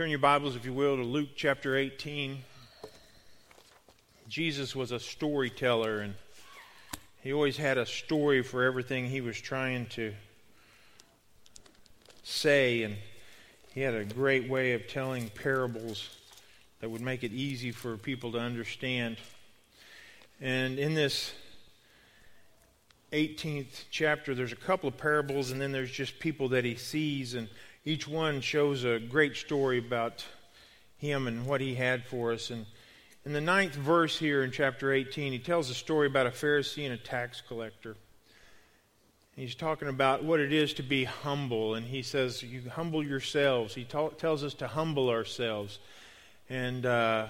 Turn your Bibles, if you will, to Luke chapter 18. Jesus was a storyteller, and he always had a story for everything he was trying to say, and he had a great way of telling parables that would make it easy for people to understand. And in this 18th chapter, there's a couple of parables, and then there's just people that he sees, and each one shows a great story about him and what he had for us. And in the ninth verse here in chapter 18, he tells a story about a Pharisee and a tax collector. He's talking about what it is to be humble, and he says, You humble yourselves. He ta- tells us to humble ourselves. And uh,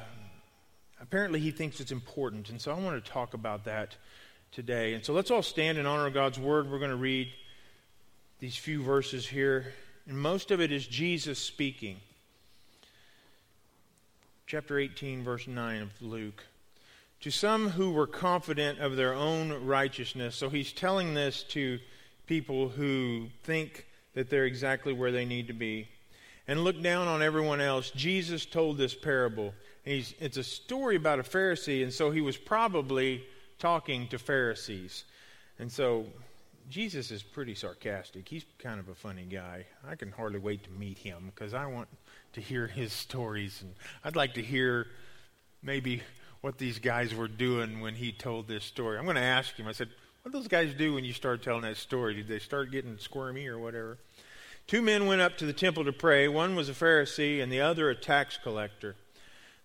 apparently, he thinks it's important. And so I want to talk about that today. And so let's all stand in honor of God's word. We're going to read these few verses here and most of it is Jesus speaking. Chapter 18, verse 9 of Luke. To some who were confident of their own righteousness, so he's telling this to people who think that they're exactly where they need to be, and look down on everyone else, Jesus told this parable. He's, it's a story about a Pharisee, and so he was probably talking to Pharisees. And so Jesus is pretty sarcastic. He's kind of a funny guy. I can hardly wait to meet him because I want to hear his stories. And I'd like to hear maybe what these guys were doing when he told this story. I'm going to ask him. I said, What those guys do when you started telling that story? Did they start getting squirmy or whatever? Two men went up to the temple to pray. One was a Pharisee and the other a tax collector.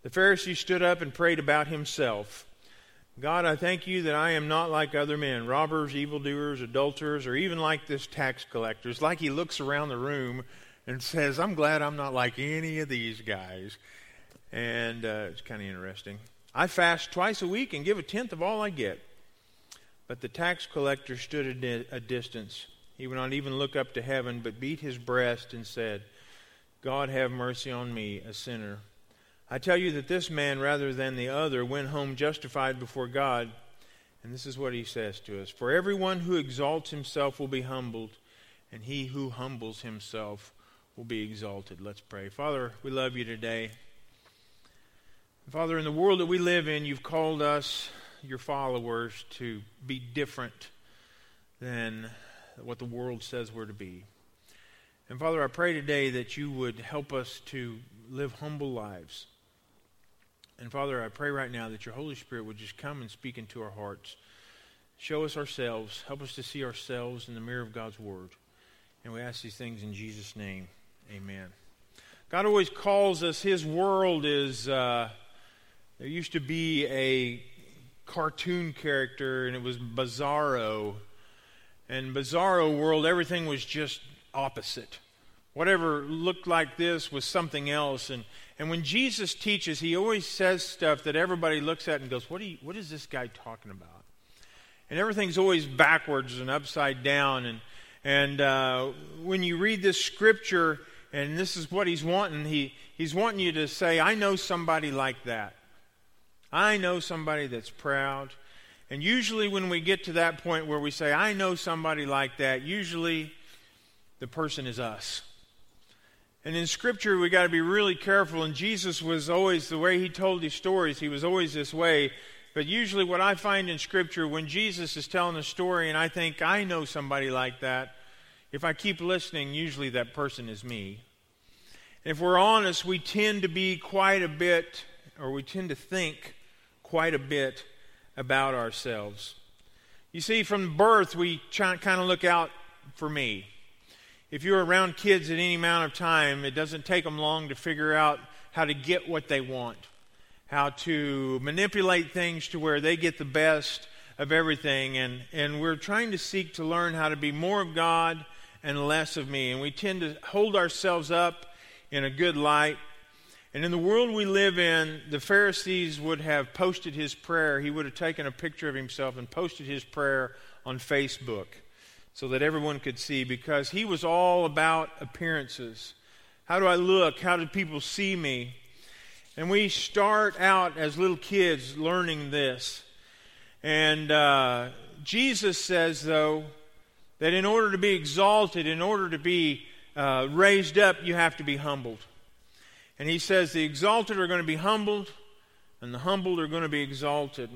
The Pharisee stood up and prayed about himself. God, I thank you that I am not like other men, robbers, evildoers, adulterers, or even like this tax collector. It's like he looks around the room and says, I'm glad I'm not like any of these guys. And uh, it's kind of interesting. I fast twice a week and give a tenth of all I get. But the tax collector stood at a distance. He would not even look up to heaven, but beat his breast and said, God have mercy on me, a sinner. I tell you that this man, rather than the other, went home justified before God. And this is what he says to us For everyone who exalts himself will be humbled, and he who humbles himself will be exalted. Let's pray. Father, we love you today. Father, in the world that we live in, you've called us, your followers, to be different than what the world says we're to be. And Father, I pray today that you would help us to live humble lives and Father, I pray right now that your Holy Spirit would just come and speak into our hearts. Show us ourselves. Help us to see ourselves in the mirror of God's Word. And we ask these things in Jesus' name. Amen. God always calls us, His world is, uh, there used to be a cartoon character, and it was Bizarro. And Bizarro world, everything was just opposite. Whatever looked like this was something else. And and when Jesus teaches, he always says stuff that everybody looks at and goes, What, you, what is this guy talking about? And everything's always backwards and upside down. And, and uh, when you read this scripture, and this is what he's wanting, he, he's wanting you to say, I know somebody like that. I know somebody that's proud. And usually, when we get to that point where we say, I know somebody like that, usually the person is us. And in Scripture, we got to be really careful. And Jesus was always, the way he told these stories, he was always this way. But usually, what I find in Scripture, when Jesus is telling a story and I think I know somebody like that, if I keep listening, usually that person is me. If we're honest, we tend to be quite a bit, or we tend to think quite a bit about ourselves. You see, from birth, we kind of look out for me if you're around kids at any amount of time, it doesn't take them long to figure out how to get what they want, how to manipulate things to where they get the best of everything. And, and we're trying to seek to learn how to be more of God and less of me. And we tend to hold ourselves up in a good light. And in the world we live in, the Pharisees would have posted his prayer. He would have taken a picture of himself and posted his prayer on Facebook so that everyone could see because he was all about appearances. How do I look? How do people see me? And we start out as little kids learning this. And uh, Jesus says, though, that in order to be exalted, in order to be uh, raised up, you have to be humbled. And he says, The exalted are going to be humbled, and the humbled are going to be exalted.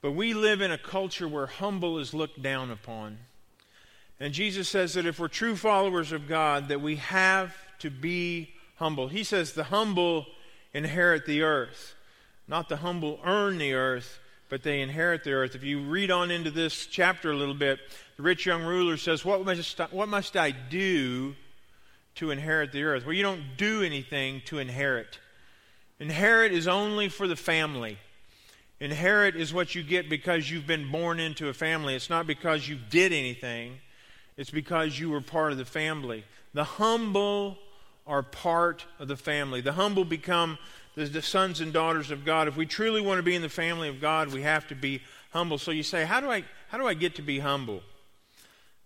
But we live in a culture where humble is looked down upon. And Jesus says that if we're true followers of God, that we have to be humble. He says the humble inherit the earth. Not the humble earn the earth, but they inherit the earth. If you read on into this chapter a little bit, the rich young ruler says, What must, what must I do to inherit the earth? Well, you don't do anything to inherit. Inherit is only for the family. Inherit is what you get because you've been born into a family. It's not because you did anything, it's because you were part of the family. The humble are part of the family. The humble become the, the sons and daughters of God. If we truly want to be in the family of God, we have to be humble. So you say, how do I, how do I get to be humble?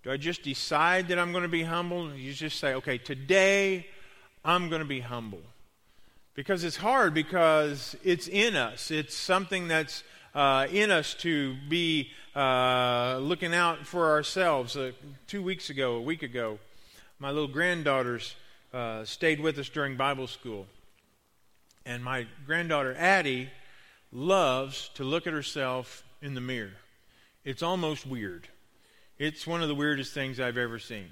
Do I just decide that I'm going to be humble? You just say, okay, today I'm going to be humble. Because it's hard because it's in us. It's something that's uh, in us to be uh, looking out for ourselves. Uh, two weeks ago, a week ago, my little granddaughters uh, stayed with us during Bible school. And my granddaughter, Addie, loves to look at herself in the mirror. It's almost weird. It's one of the weirdest things I've ever seen.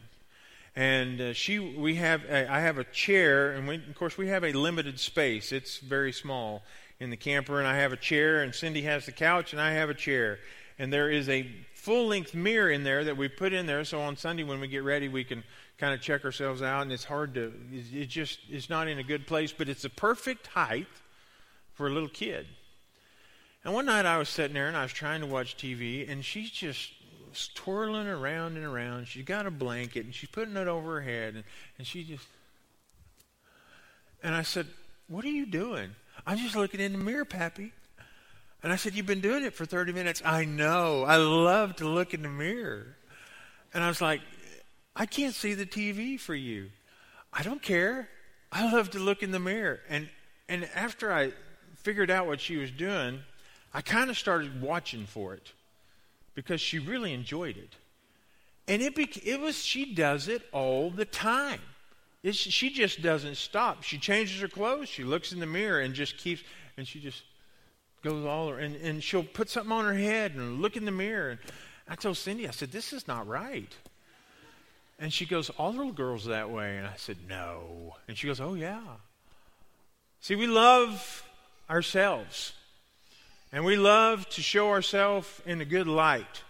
And uh, she, we have, a, I have a chair, and we, of course we have a limited space. It's very small in the camper, and I have a chair, and Cindy has the couch, and I have a chair. And there is a full-length mirror in there that we put in there, so on Sunday when we get ready, we can kind of check ourselves out, and it's hard to, it just, it's not in a good place, but it's the perfect height for a little kid. And one night I was sitting there and I was trying to watch TV, and she's just twirling around and around. She's got a blanket and she's putting it over her head, and, and she just. And I said, What are you doing? I'm just looking in the mirror, Pappy. And I said, You've been doing it for 30 minutes. I know. I love to look in the mirror. And I was like, I can't see the TV for you. I don't care. I love to look in the mirror. And and after I figured out what she was doing, I kind of started watching for it because she really enjoyed it. And it it was she does it all the time. It's, she just doesn't stop. She changes her clothes. She looks in the mirror and just keeps and she just goes all and and she'll put something on her head and look in the mirror. And I told Cindy, I said, "This is not right." And she goes, All little girls that way. And I said, No. And she goes, Oh, yeah. See, we love ourselves. And we love to show ourselves in a good light.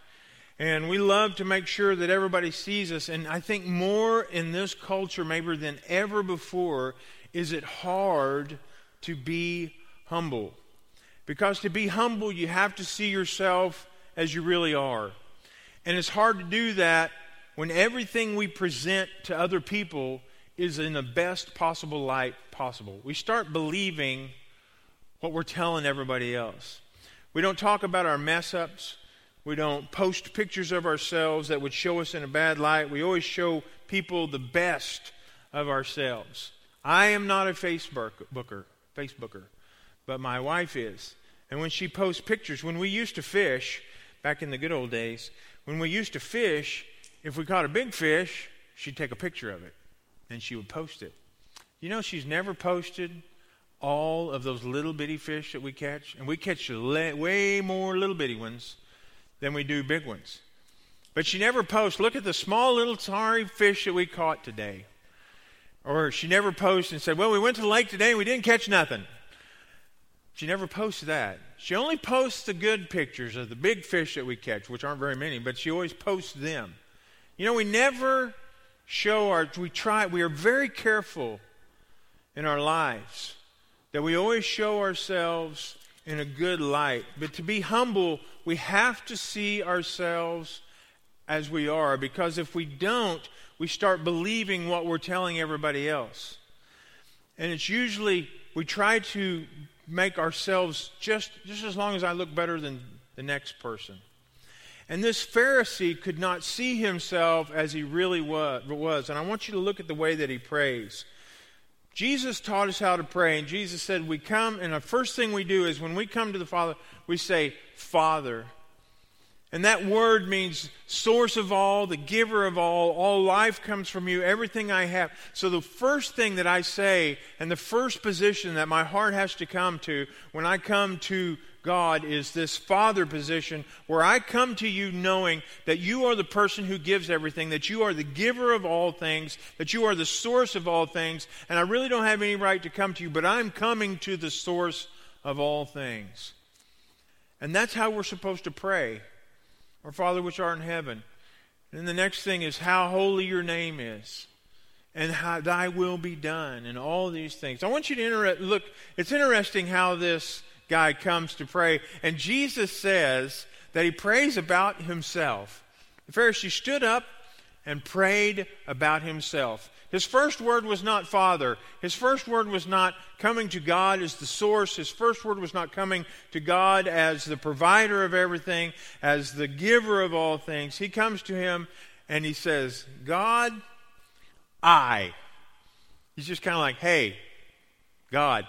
And we love to make sure that everybody sees us. And I think more in this culture, maybe than ever before, is it hard to be humble. Because to be humble, you have to see yourself as you really are. And it's hard to do that when everything we present to other people is in the best possible light possible. We start believing what we're telling everybody else. We don't talk about our mess ups. We don't post pictures of ourselves that would show us in a bad light. We always show people the best of ourselves. I am not a Facebooker, Facebooker, but my wife is. And when she posts pictures, when we used to fish, back in the good old days, when we used to fish, if we caught a big fish, she'd take a picture of it and she would post it. You know, she's never posted all of those little bitty fish that we catch, and we catch way more little bitty ones than we do big ones. But she never posts, look at the small little sorry fish that we caught today. Or she never posts and said, well, we went to the lake today and we didn't catch nothing. She never posts that. She only posts the good pictures of the big fish that we catch, which aren't very many, but she always posts them. You know, we never show our, we try, we are very careful in our lives that we always show ourselves in a good light. But to be humble, we have to see ourselves as we are because if we don't, we start believing what we're telling everybody else. And it's usually, we try to make ourselves just, just as long as I look better than the next person. And this Pharisee could not see himself as he really was. And I want you to look at the way that he prays. Jesus taught us how to pray, and Jesus said, We come, and the first thing we do is when we come to the Father, we say, Father. And that word means source of all, the giver of all. All life comes from you, everything I have. So the first thing that I say, and the first position that my heart has to come to when I come to God is this father position where I come to you knowing that you are the person who gives everything, that you are the giver of all things, that you are the source of all things, and I really don't have any right to come to you, but I'm coming to the source of all things. And that's how we're supposed to pray. Our Father which art in heaven. And the next thing is how holy your name is. And how thy will be done, and all these things. I want you to inter- look, it's interesting how this guy comes to pray. And Jesus says that he prays about himself. The Pharisee stood up and prayed about himself. His first word was not Father. His first word was not coming to God as the source. His first word was not coming to God as the provider of everything, as the giver of all things. He comes to him and he says, God, I. He's just kind of like, hey, God.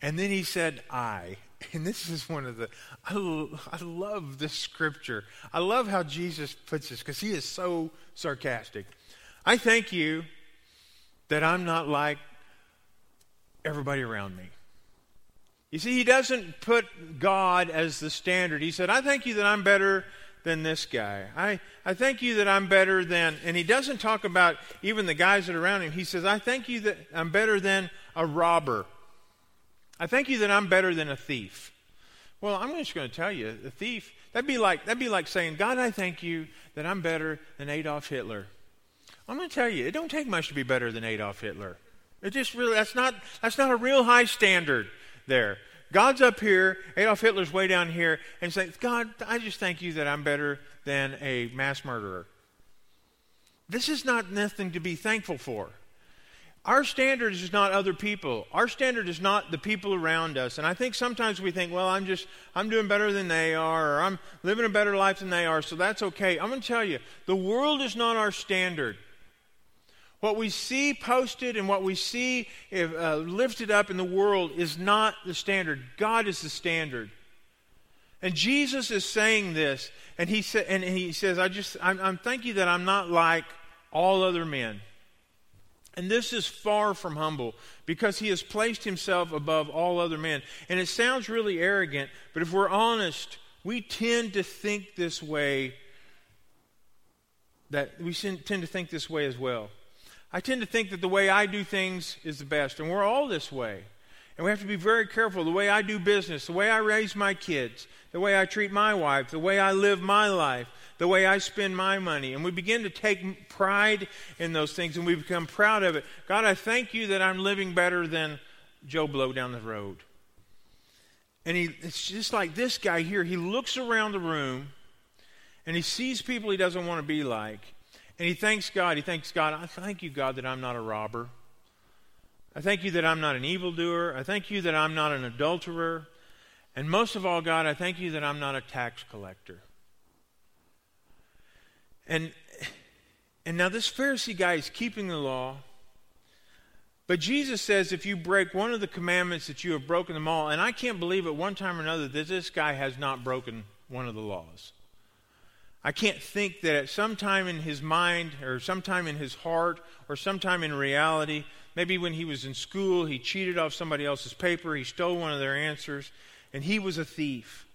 And then he said, I. And this is one of the, I, I love this scripture. I love how Jesus puts this because he is so sarcastic. I thank you that I'm not like everybody around me. You see, he doesn't put God as the standard. He said, I thank you that I'm better than this guy. I, I thank you that I'm better than, and he doesn't talk about even the guys that are around him. He says, I thank you that I'm better than a robber. I thank you that I'm better than a thief. Well, I'm just going to tell you, a thief, that'd be like, that'd be like saying, God, I thank you that I'm better than Adolf Hitler. I'm going to tell you, it don't take much to be better than Adolf Hitler. It just really, that's not, that's not a real high standard there. God's up here, Adolf Hitler's way down here, and say, God, I just thank you that I'm better than a mass murderer. This is not nothing to be thankful for. Our standard is not other people. Our standard is not the people around us. And I think sometimes we think, well, I'm just, I'm doing better than they are, or I'm living a better life than they are, so that's okay. I'm going to tell you, the world is not our standard. What we see posted and what we see uh, lifted up in the world is not the standard. God is the standard. And Jesus is saying this, and he, sa- and he says, I just, I'm, I'm thank you that I'm not like all other men. And this is far from humble because he has placed himself above all other men. And it sounds really arrogant, but if we're honest, we tend to think this way that we tend to think this way as well. I tend to think that the way I do things is the best, and we're all this way. And we have to be very careful. The way I do business, the way I raise my kids, the way I treat my wife, the way I live my life, the way I spend my money. And we begin to take pride in those things and we become proud of it. God, I thank you that I'm living better than Joe Blow down the road. And he, it's just like this guy here. He looks around the room and he sees people he doesn't want to be like. And he thanks God. He thanks God, I thank you, God, that I'm not a robber. I thank you that I'm not an evildoer. I thank you that I'm not an adulterer. And most of all, God, I thank you that I'm not a tax collector. And, and now this Pharisee guy is keeping the law. But Jesus says if you break one of the commandments that you have broken them all, and I can't believe at one time or another that this guy has not broken one of the laws. I can't think that at some time in his mind, or sometime in his heart, or sometime in reality, maybe when he was in school, he cheated off somebody else's paper, he stole one of their answers, and he was a thief.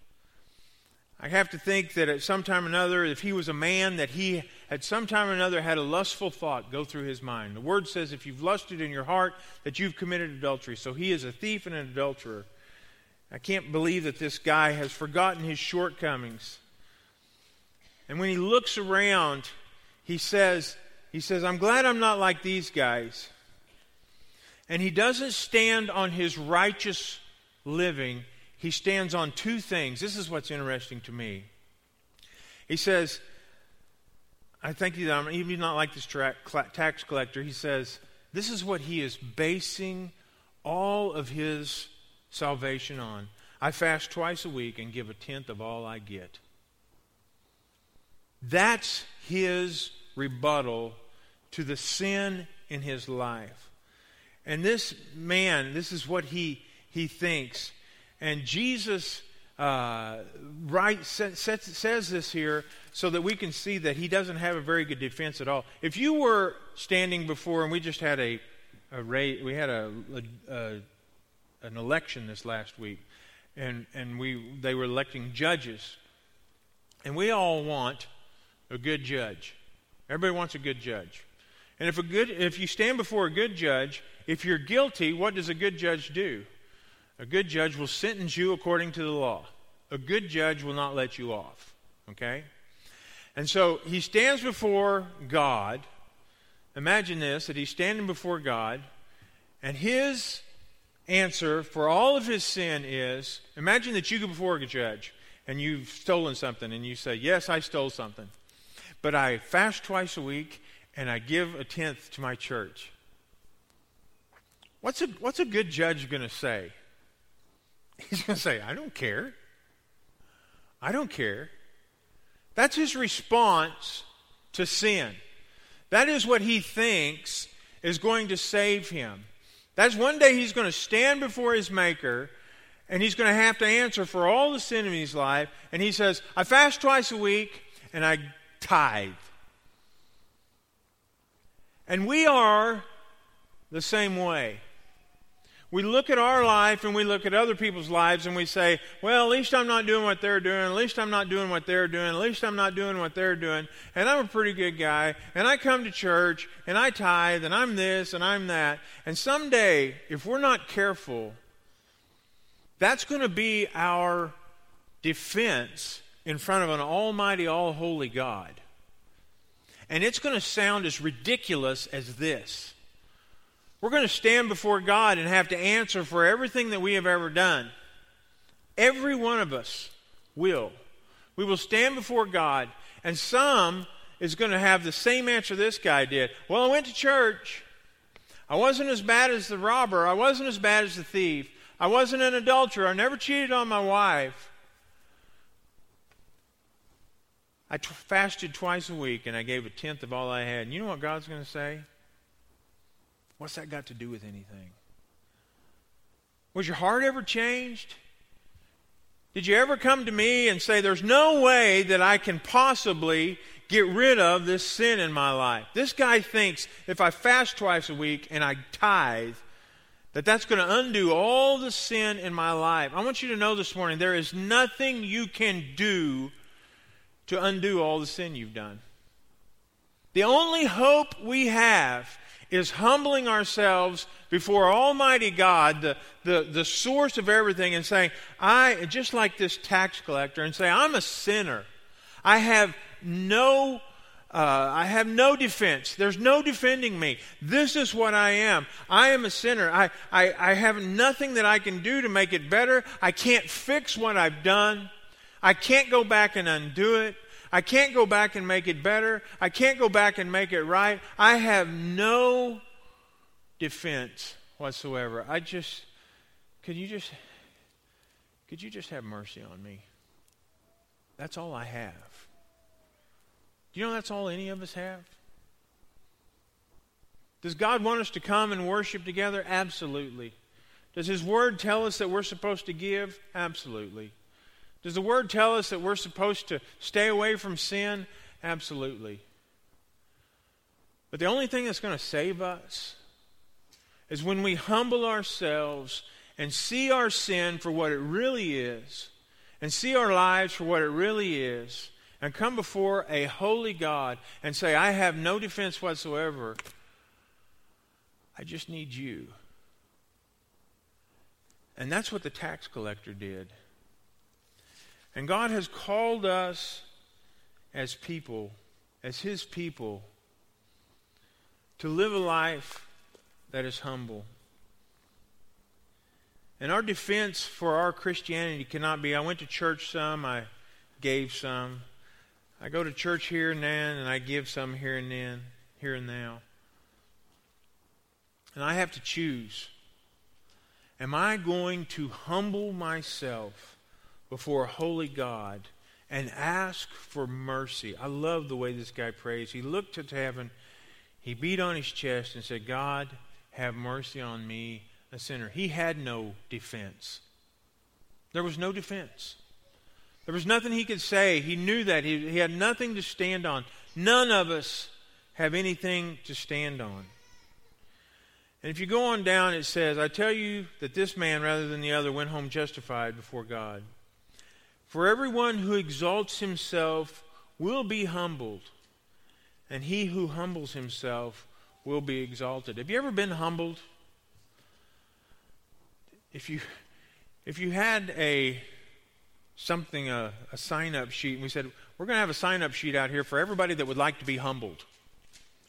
I have to think that at some time or another, if he was a man, that he at some time or another had a lustful thought go through his mind. The word says if you've lusted in your heart, that you've committed adultery. So he is a thief and an adulterer. I can't believe that this guy has forgotten his shortcomings. And when he looks around, he says, he says, I'm glad I'm not like these guys. And he doesn't stand on his righteous living. He stands on two things. This is what's interesting to me. He says, I think that I'm even not like this tax collector. He says, this is what he is basing all of his salvation on. I fast twice a week and give a tenth of all I get. That's his rebuttal to the sin in his life. And this man, this is what he, he thinks. And Jesus uh, right, says this here so that we can see that he doesn't have a very good defense at all. If you were standing before, and we just had a, a we had a, a, a an election this last week, and and we they were electing judges, and we all want a good judge. Everybody wants a good judge. And if a good if you stand before a good judge, if you're guilty, what does a good judge do? A good judge will sentence you according to the law. A good judge will not let you off. Okay? And so he stands before God. Imagine this that he's standing before God, and his answer for all of his sin is imagine that you go before a judge and you've stolen something, and you say, Yes, I stole something. But I fast twice a week and I give a tenth to my church. What's a, what's a good judge going to say? He's going to say, I don't care. I don't care. That's his response to sin. That is what he thinks is going to save him. That's one day he's going to stand before his Maker and he's going to have to answer for all the sin in his life. And he says, I fast twice a week and I tithe. And we are the same way. We look at our life and we look at other people's lives and we say, well, at least I'm not doing what they're doing. At least I'm not doing what they're doing. At least I'm not doing what they're doing. And I'm a pretty good guy. And I come to church and I tithe and I'm this and I'm that. And someday, if we're not careful, that's going to be our defense in front of an almighty, all holy God. And it's going to sound as ridiculous as this. We're going to stand before God and have to answer for everything that we have ever done. Every one of us will. We will stand before God, and some is going to have the same answer this guy did. Well, I went to church. I wasn't as bad as the robber. I wasn't as bad as the thief. I wasn't an adulterer. I never cheated on my wife. I t- fasted twice a week and I gave a tenth of all I had. And you know what God's going to say? What's that got to do with anything? Was your heart ever changed? Did you ever come to me and say, There's no way that I can possibly get rid of this sin in my life? This guy thinks if I fast twice a week and I tithe, that that's going to undo all the sin in my life. I want you to know this morning there is nothing you can do to undo all the sin you've done. The only hope we have is humbling ourselves before Almighty God, the, the, the source of everything, and saying, I, just like this tax collector, and say, I'm a sinner. I have no uh, I have no defense. There's no defending me. This is what I am. I am a sinner. I, I, I have nothing that I can do to make it better. I can't fix what I've done. I can't go back and undo it. I can't go back and make it better. I can't go back and make it right. I have no defense whatsoever. I just, could you just, could you just have mercy on me? That's all I have. Do you know that's all any of us have? Does God want us to come and worship together? Absolutely. Does His Word tell us that we're supposed to give? Absolutely. Does the Word tell us that we're supposed to stay away from sin? Absolutely. But the only thing that's going to save us is when we humble ourselves and see our sin for what it really is, and see our lives for what it really is, and come before a holy God and say, I have no defense whatsoever. I just need you. And that's what the tax collector did. And God has called us as people, as His people, to live a life that is humble. And our defense for our Christianity cannot be I went to church some, I gave some. I go to church here and then, and I give some here and then, here and now. And I have to choose. Am I going to humble myself before a holy God and ask for mercy? I love the way this guy prays. He looked to heaven, he beat on his chest, and said, God, have mercy on me, a sinner. He had no defense. There was no defense. There was nothing he could say. He knew that. He, he had nothing to stand on. None of us have anything to stand on. And if you go on down, it says, I tell you that this man, rather than the other, went home justified before God. For everyone who exalts himself will be humbled, and he who humbles himself will be exalted. Have you ever been humbled? If you if you had a something a, a sign up sheet and we said we're going to have a sign up sheet out here for everybody that would like to be humbled.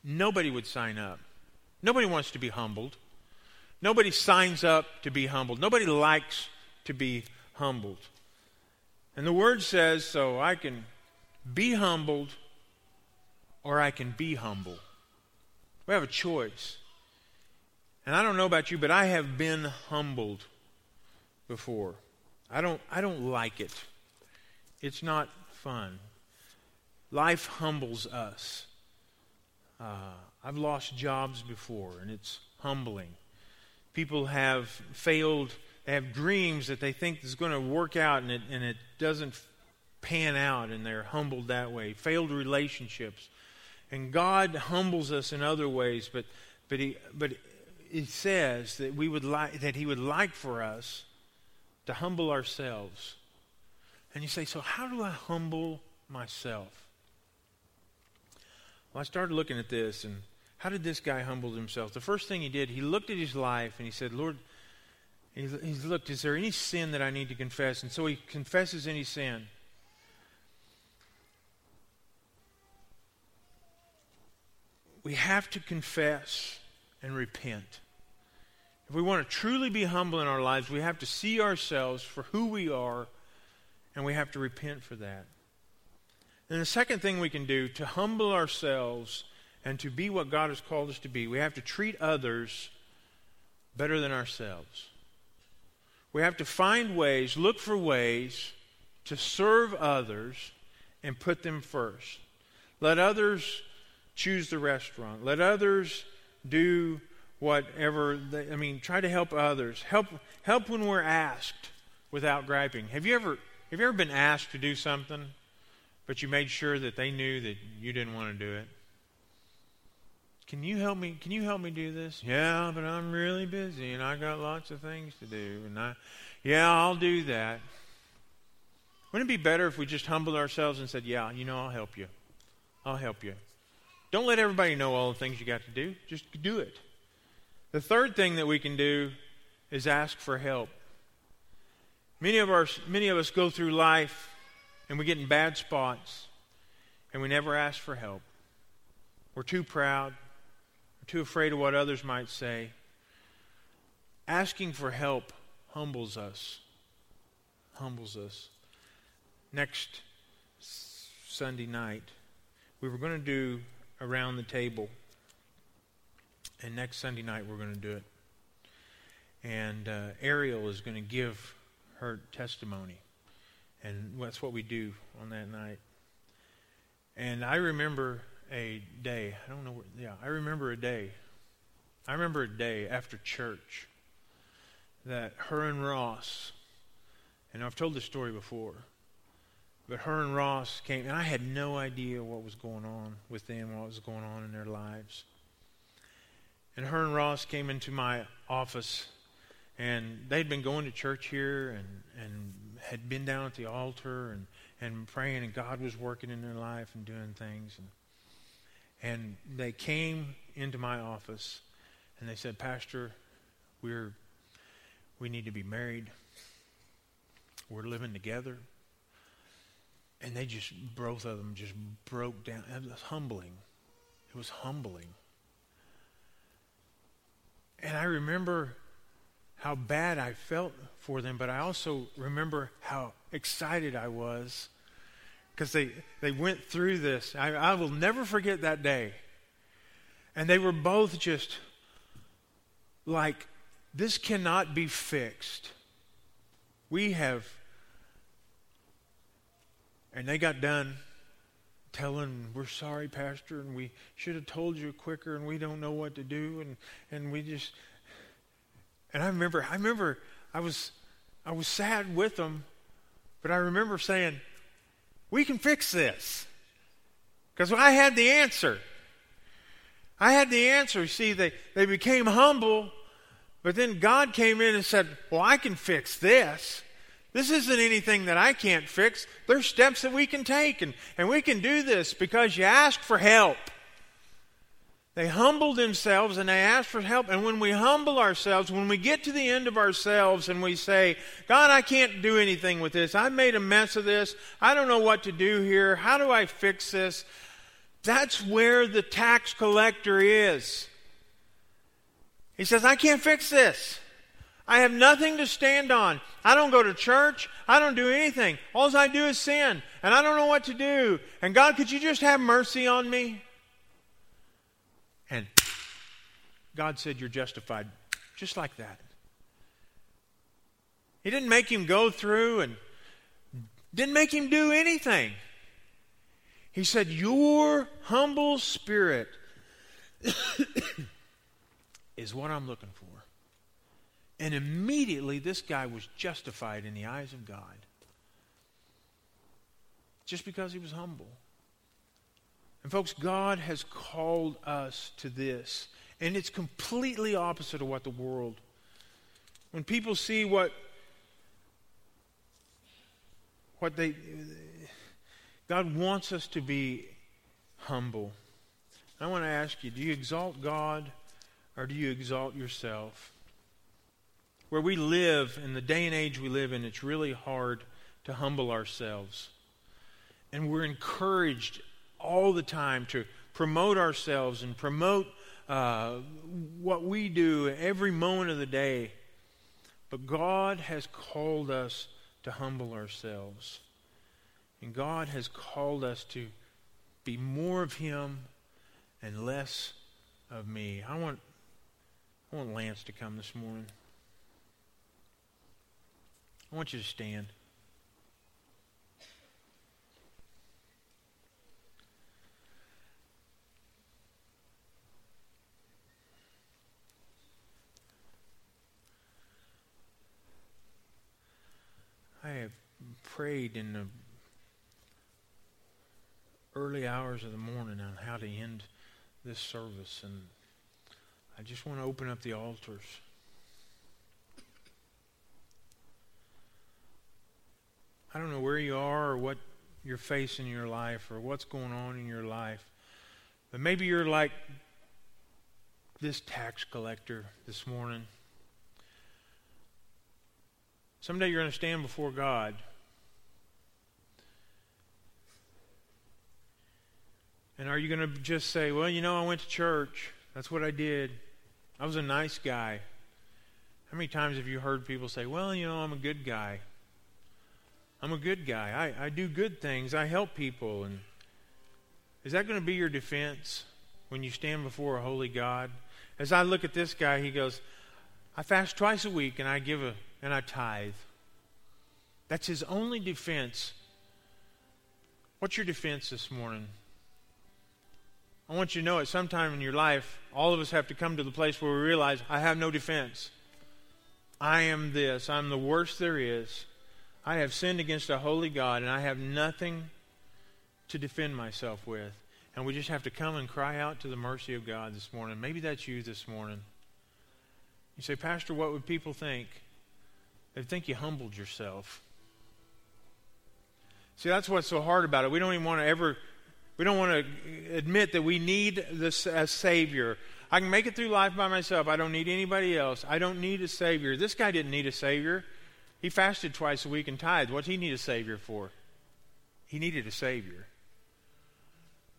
Nobody would sign up. Nobody wants to be humbled. Nobody signs up to be humbled. Nobody likes to be humbled and the word says so i can be humbled or i can be humble we have a choice and i don't know about you but i have been humbled before I don't, I don't like it. It's not fun. Life humbles us. Uh, I've lost jobs before, and it's humbling. People have failed, have dreams that they think is going to work out, and it, and it doesn't pan out, and they're humbled that way. Failed relationships. And God humbles us in other ways, but, but, he, but he says that, we would like, that He would like for us to humble ourselves. And you say, so how do I humble myself? Well, I started looking at this, and how did this guy humble himself? The first thing he did, he looked at his life and he said, Lord, he, he looked, is there any sin that I need to confess? And so he confesses any sin. We have to confess and repent. If we want to truly be humble in our lives, we have to see ourselves for who we are, and we have to repent for that. And the second thing we can do to humble ourselves and to be what God has called us to be, we have to treat others better than ourselves. We have to find ways, look for ways to serve others and put them first. Let others choose the restaurant. Let others do whatever. They, I mean, try to help others. Help help when we're asked without griping. Have you ever have you ever been asked to do something, but you made sure that they knew that you didn't want to do it? Can you help me? Can you help me do this? Yeah, but I'm really busy and I got lots of things to do. And I, yeah, I'll do that. Wouldn't it be better if we just humbled ourselves and said, "Yeah, you know, I'll help you. I'll help you." Don't let everybody know all the things you got to do. Just do it. The third thing that we can do is ask for help. Many of, our, many of us go through life and we get in bad spots and we never ask for help. We're too proud, we're too afraid of what others might say. Asking for help humbles us. Humbles us. Next Sunday night, we were going to do around the table. And next Sunday night, we're going to do it. And uh, Ariel is going to give her testimony. And that's what we do on that night. And I remember a day. I don't know. Where, yeah, I remember a day. I remember a day after church that her and Ross, and I've told this story before, but her and Ross came, and I had no idea what was going on with them, what was going on in their lives. And her and Ross came into my office, and they'd been going to church here and, and had been down at the altar and, and praying, and God was working in their life and doing things. And, and they came into my office, and they said, Pastor, we're, we need to be married. We're living together. And they just, both of them just broke down. It was humbling. It was humbling. And I remember how bad I felt for them, but I also remember how excited I was because they, they went through this. I, I will never forget that day. And they were both just like, this cannot be fixed. We have. And they got done telling, We're sorry, Pastor, and we should have told you quicker, and we don't know what to do, and, and we just. And I remember, I remember I was, I was sad with them, But I remember saying, we can fix this. Because I had the answer. I had the answer. See, they, they became humble, but then God came in and said, Well, I can fix this. This isn't anything that I can't fix. There's steps that we can take, and, and we can do this because you ask for help. They humbled themselves and they asked for help. And when we humble ourselves, when we get to the end of ourselves and we say, God, I can't do anything with this. I made a mess of this. I don't know what to do here. How do I fix this? That's where the tax collector is. He says, I can't fix this. I have nothing to stand on. I don't go to church. I don't do anything. All I do is sin. And I don't know what to do. And God, could you just have mercy on me? And God said, You're justified. Just like that. He didn't make him go through and didn't make him do anything. He said, Your humble spirit is what I'm looking for. And immediately this guy was justified in the eyes of God. Just because he was humble. And folks, God has called us to this. And it's completely opposite of what the world. When people see what what they God wants us to be humble. I want to ask you, do you exalt God or do you exalt yourself? Where we live, in the day and age we live in, it's really hard to humble ourselves. And we're encouraged all the time to promote ourselves and promote uh, what we do every moment of the day. But God has called us to humble ourselves. And God has called us to be more of Him and less of me. I want, I want Lance to come this morning. I want you to stand. I have prayed in the early hours of the morning on how to end this service, and I just want to open up the altars. I don't know where you are or what you're facing in your life or what's going on in your life, but maybe you're like this tax collector this morning. Someday you're going to stand before God. And are you going to just say, well, you know, I went to church. That's what I did. I was a nice guy. How many times have you heard people say, well, you know, I'm a good guy? I'm a good guy. I, I do good things. I help people. And is that going to be your defense when you stand before a holy God? As I look at this guy, he goes, I fast twice a week and I give a and I tithe. That's his only defense. What's your defense this morning? I want you to know at some time in your life, all of us have to come to the place where we realize I have no defense. I am this. I'm the worst there is. I have sinned against a holy God, and I have nothing to defend myself with. And we just have to come and cry out to the mercy of God this morning. Maybe that's you this morning. You say, Pastor, what would people think? They'd think you humbled yourself. See, that's what's so hard about it. We don't even want to ever, we don't want to admit that we need this a Savior. I can make it through life by myself. I don't need anybody else. I don't need a Savior. This guy didn't need a Savior. He fasted twice a week and tithed. What did he need a Savior for? He needed a Savior.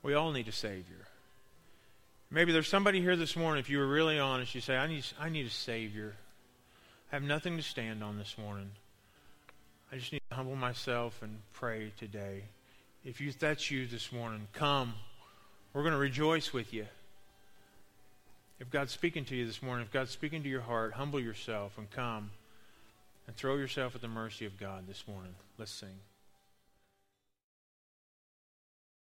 We all need a Savior. Maybe there's somebody here this morning, if you were really honest, you say, I need, I need a Savior. I have nothing to stand on this morning. I just need to humble myself and pray today. If you, that's you this morning, come. We're going to rejoice with you. If God's speaking to you this morning, if God's speaking to your heart, humble yourself and come and throw yourself at the mercy of God this morning. Let's sing.